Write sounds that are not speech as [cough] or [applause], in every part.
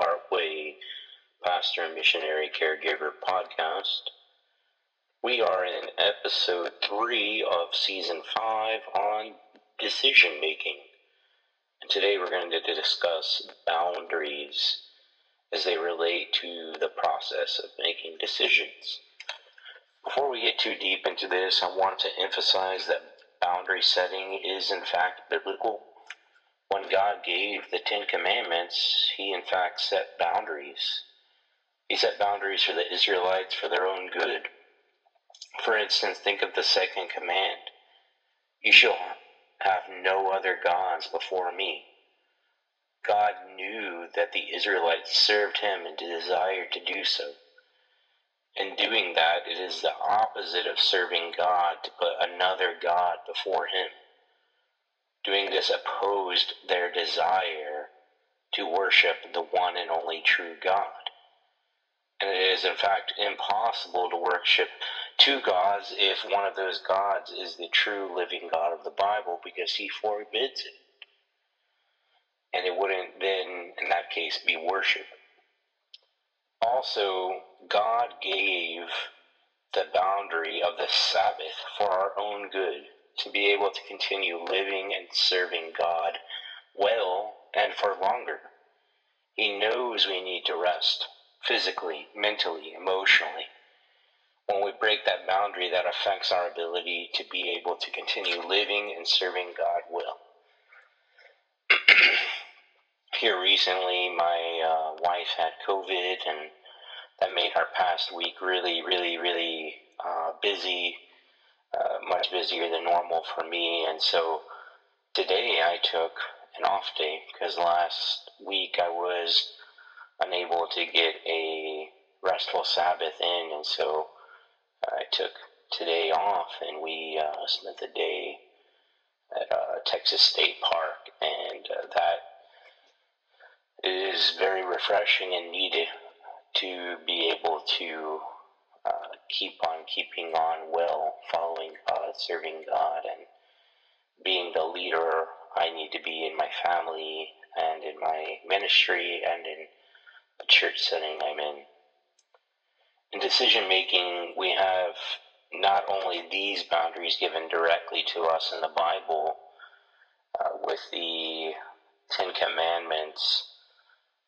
Heartway Pastor and Missionary Caregiver podcast. We are in episode three of season five on decision making. And today we're going to discuss boundaries as they relate to the process of making decisions. Before we get too deep into this, I want to emphasize that boundary setting is in fact biblical. When God gave the Ten Commandments, He in fact set boundaries. He set boundaries for the Israelites for their own good. For instance, think of the second command You shall have no other gods before me. God knew that the Israelites served Him and desired to do so. In doing that, it is the opposite of serving God to put another God before Him. Doing this opposed their desire to worship the one and only true God. And it is, in fact, impossible to worship two gods if one of those gods is the true living God of the Bible because he forbids it. And it wouldn't then, in that case, be worship. Also, God gave the boundary of the Sabbath for our own good to be able to continue living and serving God well and for longer. He knows we need to rest physically, mentally, emotionally. When we break that boundary, that affects our ability to be able to continue living and serving God well. [clears throat] Here recently, my uh, wife had COVID, and that made our past week really, really, really uh, busy uh, much busier than normal for me. And so today I took an off day because last week I was unable to get a restful Sabbath in. And so I took today off and we uh, spent the day at uh, Texas State Park. And uh, that is very refreshing and needed to be able to uh, keep on keeping on well, following God, serving God, and being the leader I need to be in my family and in my ministry and in the church setting I'm in. In decision making, we have not only these boundaries given directly to us in the Bible uh, with the Ten Commandments,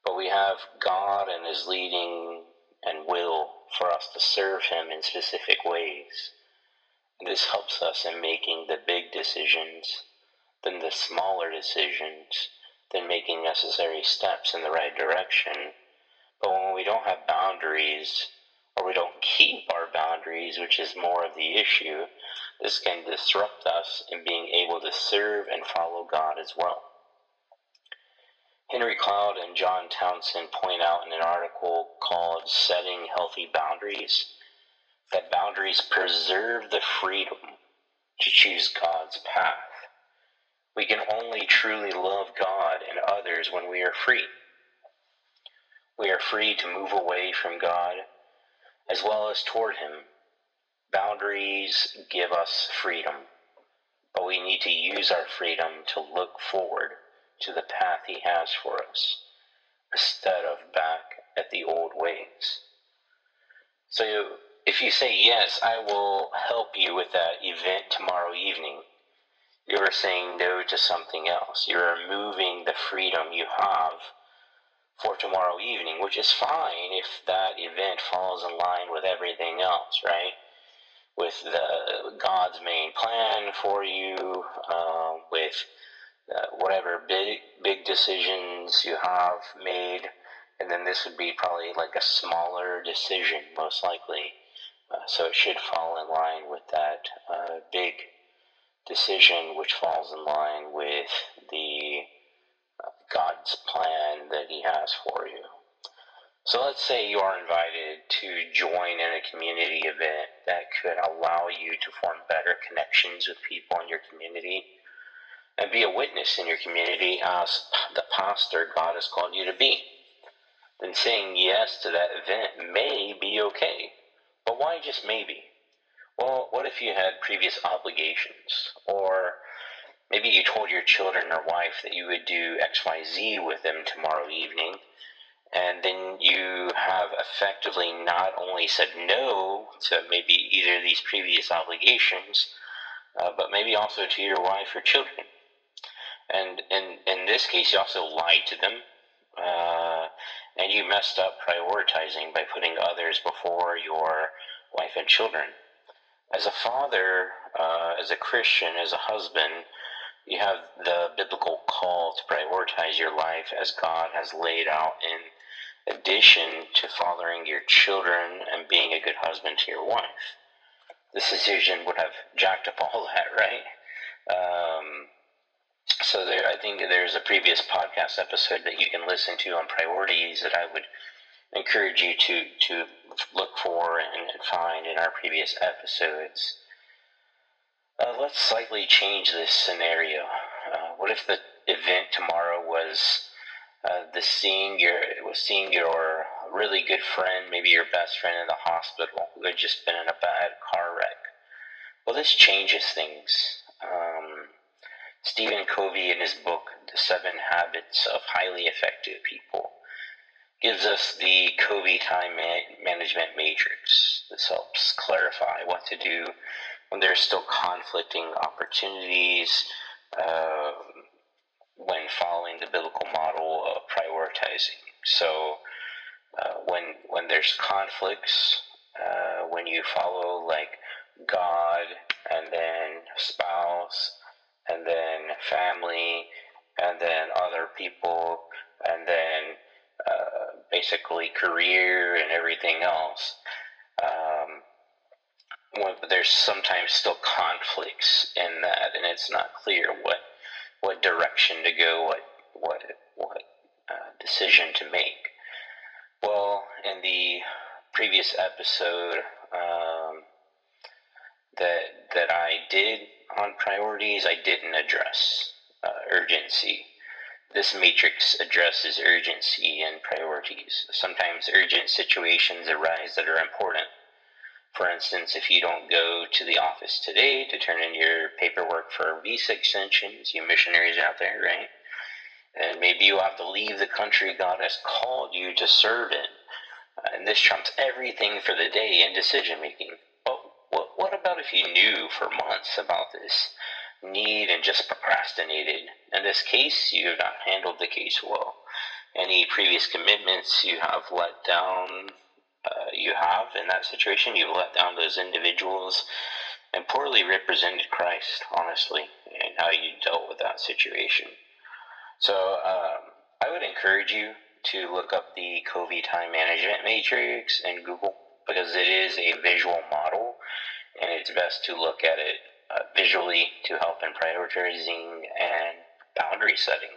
but we have God and His leading and will for us to serve Him in specific ways. This helps us in making the big decisions, then the smaller decisions, then making necessary steps in the right direction. But when we don't have boundaries, or we don't keep our boundaries, which is more of the issue, this can disrupt us in being able to serve and follow God as well. Henry Cloud and John Townsend point out in an article called Setting Healthy Boundaries that boundaries preserve the freedom to choose God's path. We can only truly love God and others when we are free. We are free to move away from God as well as toward Him. Boundaries give us freedom, but we need to use our freedom to look forward to the path He has for us instead of back at the old ways. So, if you say, Yes, I will help you with that event tomorrow evening, you are saying no to something else. You're removing the freedom you have for tomorrow evening, which is fine if that event falls in line with everything else, right? With the God's main plan for you, uh, with uh, whatever big big decisions you have made, and then this would be probably like a smaller decision, most likely. Uh, so it should fall in line with that uh, big decision, which falls in line with the uh, God's plan that He has for you. So let's say you are invited to join in a community event that could allow you to form better connections with people in your community and be a witness in your community as the pastor God has called you to be. Then saying yes to that event may be okay. But why just maybe? Well, what if you had previous obligations? Or maybe you told your children or wife that you would do XYZ with them tomorrow evening, and then you have effectively not only said no to maybe either of these previous obligations, uh, but maybe also to your wife or children. And in, in this case, you also lied to them, uh, and you messed up prioritizing by putting others before your wife and children. As a father, uh, as a Christian, as a husband, you have the biblical call to prioritize your life as God has laid out in addition to fathering your children and being a good husband to your wife. This decision would have jacked up all that, [laughs] right? Um, so there, I think there's a previous podcast episode that you can listen to on priorities that I would encourage you to to look for and, find in our previous episodes. Uh, let's slightly change this scenario. Uh, what if the event tomorrow was uh, the seeing your was seeing your really good friend, maybe your best friend in the hospital who had just been in a bad car wreck? Well, this changes things. Um, Stephen Covey, in his book *The Seven Habits of Highly Effective People*, gives us the Covey time management matrix. This helps clarify what to do when there's still conflicting opportunities, uh, when following the biblical model of prioritizing. So, uh, when when there's conflicts, uh, when you follow like God and then spouse and then family and then other people and then uh, basically career and everything else. Um, there's sometimes still conflicts in that, and it's not clear what what direction to go, what what what uh, decision to make. Well, in the previous episode um, that that I did on priorities, I didn't address uh, urgency. This matrix addresses urgency and priorities. Sometimes urgent situations arise that are important for instance, if you don't go to the office today to turn in your paperwork for visa extensions, you missionaries out there, right? And maybe you have to leave the country God has called you to serve in. Uh, and this trumps everything for the day in decision making. What, what about if you knew for months about this need and just procrastinated? In this case, you have not handled the case well. Any previous commitments you have let down uh, you have in that situation. You've let down those individuals and poorly represented Christ, honestly, and how you dealt with that situation. So um, I would encourage you to look up the Covey Time Management Matrix in Google because it is a visual model, and it's best to look at it uh, visually to help in prioritizing and boundary setting.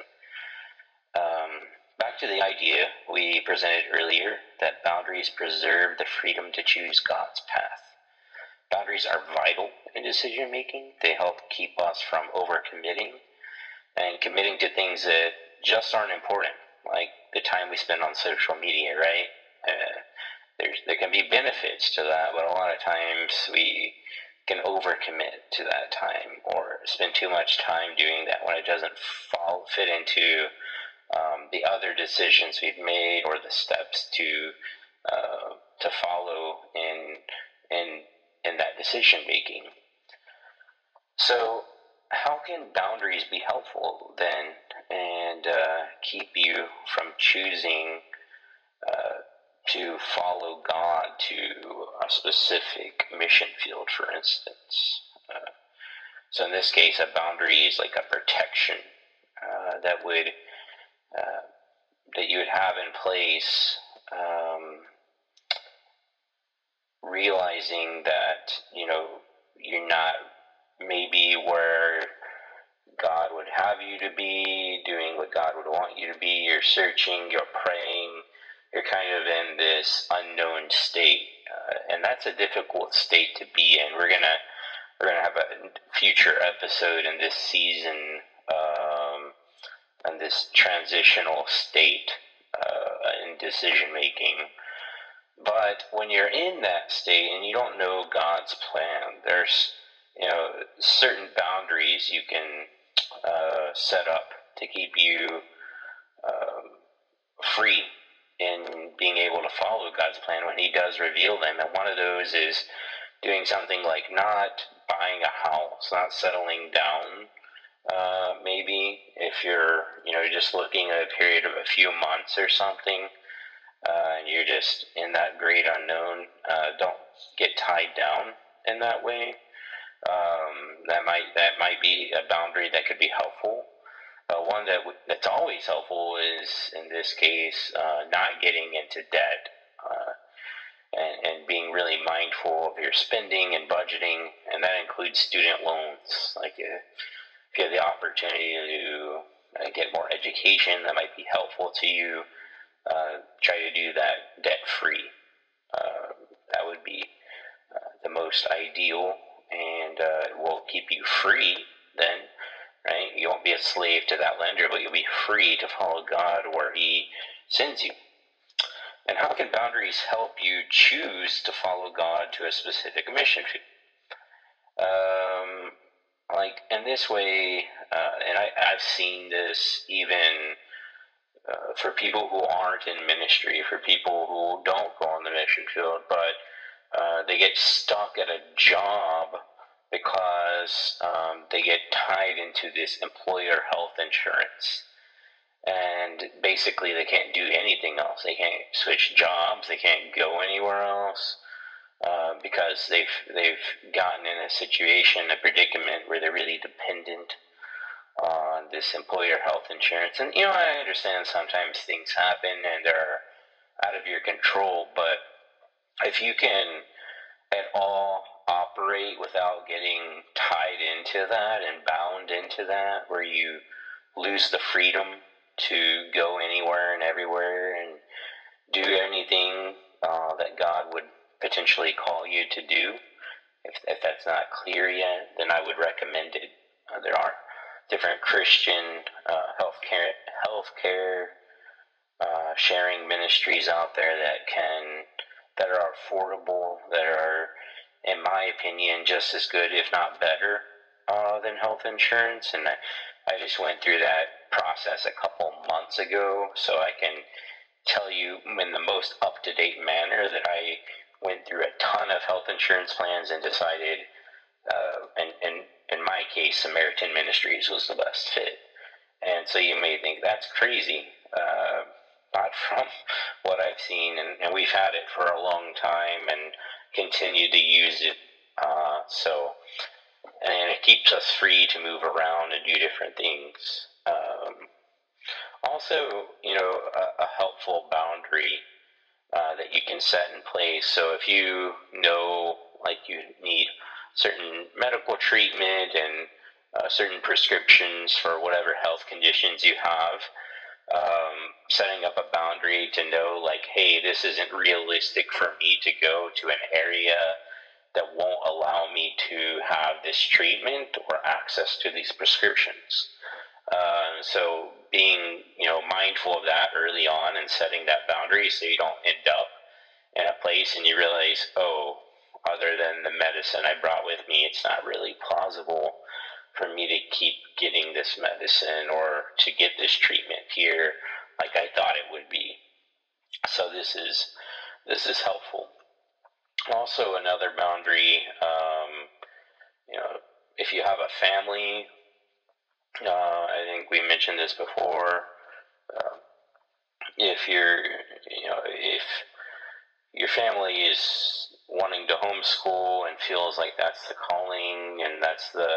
Um, Back to the idea we presented earlier that boundaries preserve the freedom to choose God's path. Boundaries are vital in decision making. They help keep us from overcommitting and committing to things that just aren't important, like the time we spend on social media, right? There's, there can be benefits to that, but a lot of times we can overcommit to that time or spend too much time doing that when it doesn't fall, fit into um, the other decisions we've made or the steps to uh, to follow in in in that decision making. So, how can boundaries be helpful then, and uh, keep you from choosing uh, to follow God to a specific mission field, for instance? Uh, so, in this case, a boundary is like a protection uh, that would uh, that you would have in place, um, realizing that you know you're not maybe where God would have you to be, doing what God would want you to be. You're searching, you're praying, you're kind of in this unknown state, uh, and that's a difficult state to be in. We're gonna we're gonna have a future episode in this season. Um, and this transitional state uh, in decision making. But when you're in that state and you don't know God's plan, there's you know certain boundaries you can uh, set up to keep you um, free in being able to follow God's plan when He does reveal them. And one of those is doing something like not buying a house, not settling down. Uh, maybe if you're, you know, just looking at a period of a few months or something, uh, and you're just in that great unknown, uh, don't get tied down in that way. Um, that might that might be a boundary that could be helpful. Uh, one that w- that's always helpful is in this case uh, not getting into debt uh, and, and being really mindful of your spending and budgeting, and that includes student loans. Like uh, if you have the opportunity to uh, get more education, that might be helpful to you. Uh, try to do that debt free. that would be the most ideal and uh, it will keep you free then, right? You won't be a slave to that lender, but you'll be free to follow God where He sends you. And how can boundaries help you choose to follow God to a specific mission? Field? Um, like in this way, uh, and I, I've seen this even uh, for people who aren't in ministry, for people who don't go on the mission field, but uh, they get stuck at a job because um, they get tied into this employer health insurance. And basically, they can't do anything else. They can't switch jobs. They can't go anywhere else uh, because they've they've gotten in a situation, a predicament where they're really dependent on this employer health insurance. And you know, I understand sometimes things happen and they're out of your control, but if you can at all operate without getting tied into that and bound into that, where you lose the freedom to go anywhere and everywhere and do anything uh, that God would potentially call you to do. If, if that's not clear yet, then I would recommend it. Uh, there are different Christian uh, healthcare healthcare uh, sharing ministries out there that can that are affordable, that are, in my opinion, just as good, if not better, uh, than health insurance. And I, I just went through that process a couple months ago, so I can tell you in the most up to date manner that I went through a ton of health insurance plans and decided, uh, and, and in my case, Samaritan Ministries was the best fit. And so you may think that's crazy. Uh, [laughs] not from what I've seen, and, and, we've had it for a long time and continue to use it. Uh, so, and it keeps us free to move around and do different things. Um, also, you know, a, a helpful boundary uh, that you can set in place. So if you know, like, you need certain medical treatment and uh, certain prescriptions for whatever health conditions you have, um, setting up a boundary to know, like, hey, this isn't realistic for me to go to an area that won't allow me to have this treatment or access to these prescriptions. Uh, so being, you know, mindful of that early on and setting that boundary so you don't end up in a place and you realize, oh, other than the medicine I brought with me, it's not really plausible for me to keep getting this medicine or to get this treatment here like I thought it would be. So this is this is helpful. Also, another boundary. Um, you know, if you have a family, uh, I think we mentioned this before. Uh, if you're, you know, if your family is wanting to homeschool and feels like that's the calling and that's the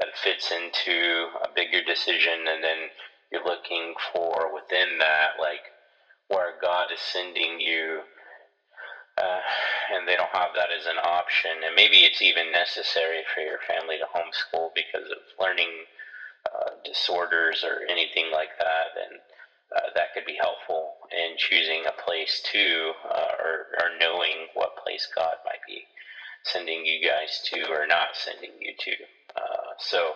that fits into a bigger decision, and then you're looking for within that, like where God is sending you, uh, and they don't have that as an option, and maybe it's even necessary for your family to homeschool because of learning uh, disorders or anything like that, then uh, that could be helpful in choosing a place to, uh, or, or knowing what place God might be sending you guys to or not sending you to. Uh, so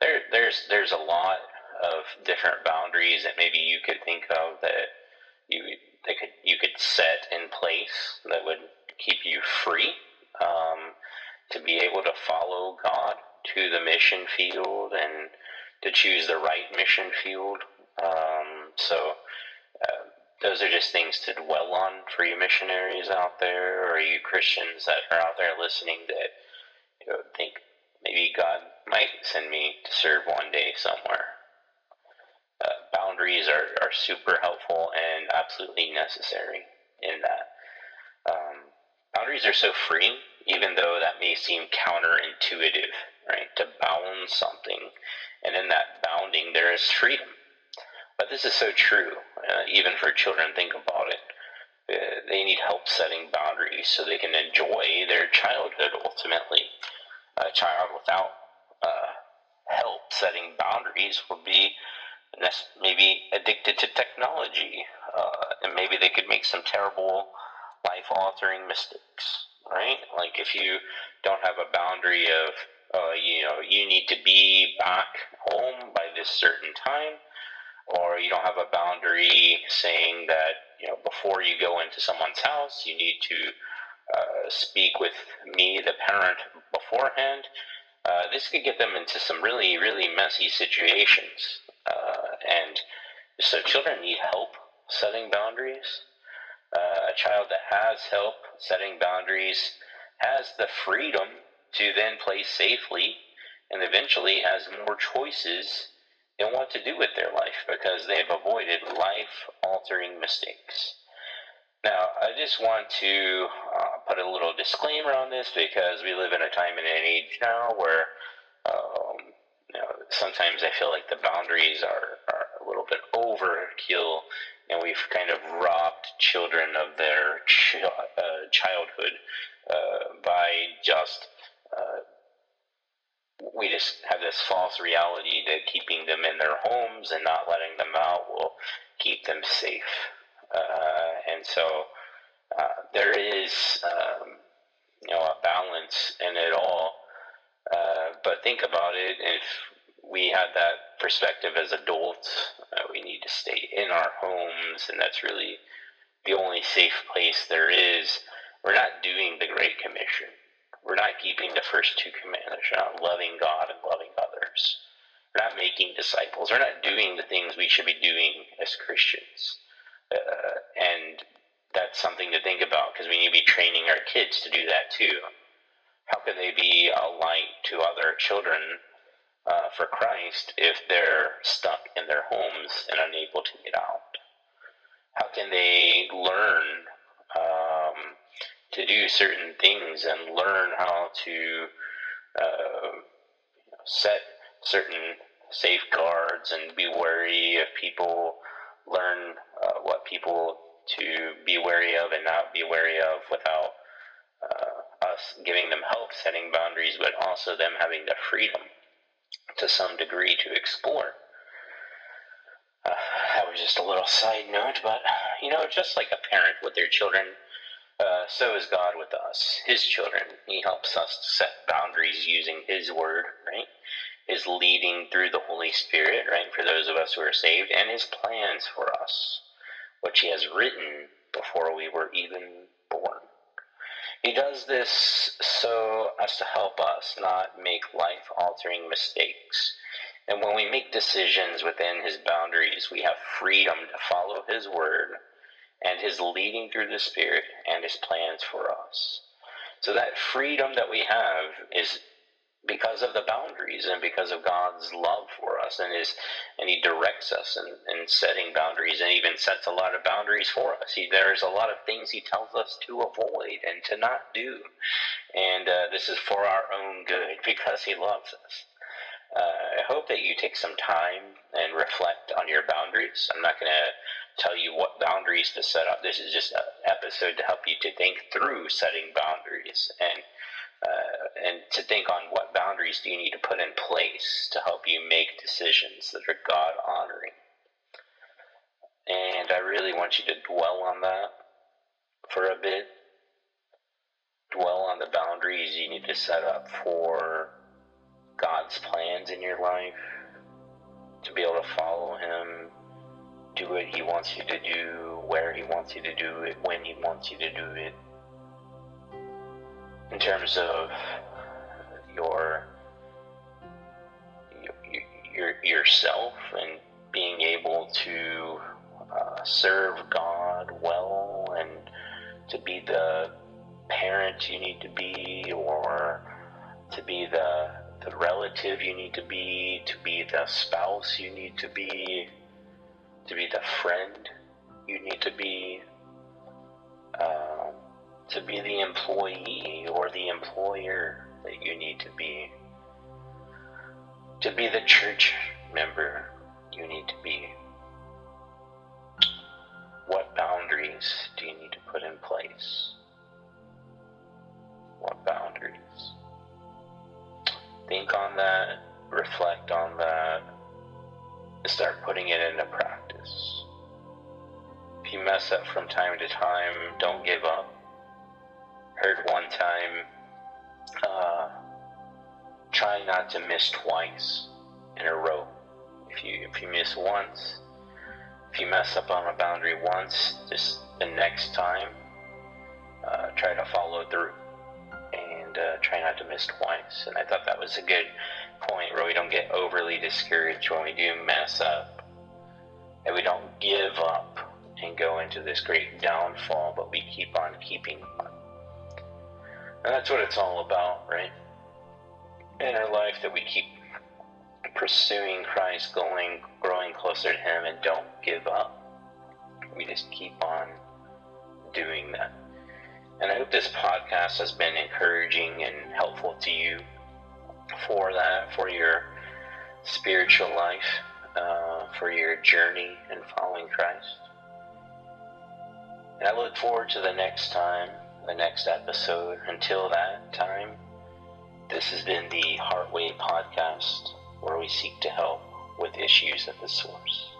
there, there's there's a lot of different boundaries that maybe you could think of that you that could you could set in place that would keep you free um, to be able to follow God to the mission field and to choose the right mission field. Um, so uh, those are just things to dwell on for you missionaries out there, or you Christians that are out there listening that you know, think maybe God might send me to serve one day somewhere. Uh, boundaries are, are super helpful and absolutely necessary in that. Um, boundaries are so freeing, even though that may seem counterintuitive, right? To bound something, and in that bounding, there is freedom. But this is so true, uh, even for children. Think about it. Uh, they need help setting boundaries so they can enjoy their childhood ultimately. A child without uh, help setting boundaries would be maybe addicted to technology, uh, and maybe they could make some terrible life altering mistakes, right? Like if you don't have a boundary of, uh, you know, you need to be back home by this certain time, or you don't have a boundary saying that you know before you go into someone's house you need to uh, speak with me the parent beforehand uh, this could get them into some really really messy situations uh, and so children need help setting boundaries uh, a child that has help setting boundaries has the freedom to then play safely and eventually has more choices in what to do with their life because they have avoided life altering mistakes. Now, I just want to uh, put a little disclaimer on this because we live in a time and an age now where um, you know, sometimes I feel like the boundaries are, are a little bit overkill and we've kind of robbed children of their ch- uh, childhood uh, by just uh, we just have this false reality that keeping them in their homes and not letting them out will keep them safe. Uh, and so uh, there is, um, you know, a balance in it all. Uh, but think about it. If we had that perspective as adults, uh, we need to stay in our homes, and that's really the only safe place there is. We're not doing the Great Commission. We're not keeping the first two commandments. We're not loving God and loving others. We're not making disciples. We're not doing the things we should be doing as Christians. Uh, and that's something to think about because we need to be training our kids to do that too. How can they be a light to other children uh, for Christ if they're stuck in their homes and unable to get out? How can they learn um, to do certain things and learn how to uh, set certain safeguards and be wary of people, learn uh, what people to be wary of and not be wary of without uh, us giving them help setting boundaries, but also them having the freedom to some degree to explore. Uh, that was just a little side note, but you know, just like a parent with their children uh, so is God with us, His children. He helps us to set boundaries using His Word, right? His leading through the Holy Spirit, right, for those of us who are saved, and His plans for us, which He has written before we were even born. He does this so as to help us not make life altering mistakes. And when we make decisions within His boundaries, we have freedom to follow His Word and his leading through the Spirit and his plans for us. So that freedom that we have is because of the boundaries and because of God's love for us and his and he directs us in, in setting boundaries and even sets a lot of boundaries for us. He, there's a lot of things he tells us to avoid and to not do. And uh, this is for our own good [laughs] because he loves us. Uh, I hope that you take some time and reflect on your boundaries. I'm not going to tell you what boundaries to set up. This is just an episode to help you to think through setting boundaries and uh, and to think on what boundaries do you need to put in place to help you make decisions that are God honoring. And I really want you to dwell on that for a bit. Dwell on the boundaries you need to set up for God's plans in your life, to be able to follow Him, do what He wants you to do, where He wants you to do it, when He wants you to do it. In terms of your, your yourself and being able to uh, serve God well and to be the parent you need to be or to be the the relative you need to be, to be the spouse you need to be, to be the friend you need to be, uh, to be the employee or the employer that you need to be, to be the church member you need to be. What boundaries do you need to put in place? What boundaries? Think on that, reflect on that, start putting it into practice. If you mess up from time to time, don't give up. Heard one time, uh, try not to miss twice in a row. If you if you miss once, if you mess up on a boundary once, just the next time, uh, try to follow through and uh, try not to miss twice. And I thought that was a good point where we don't get overly discouraged when we do mess up, and we don't give up and go into this great downfall, but we keep on keeping on. And that's what it's all about, right? In our life, that we keep pursuing Christ, going, growing closer to Him, and don't give up. We just keep on doing that. And I hope this podcast has been encouraging and helpful to you for that, for your spiritual life, uh, for your journey in following Christ. And I look forward to the next time, the next episode. Until that time, this has been the Heartway Podcast, where we seek to help with issues at the source.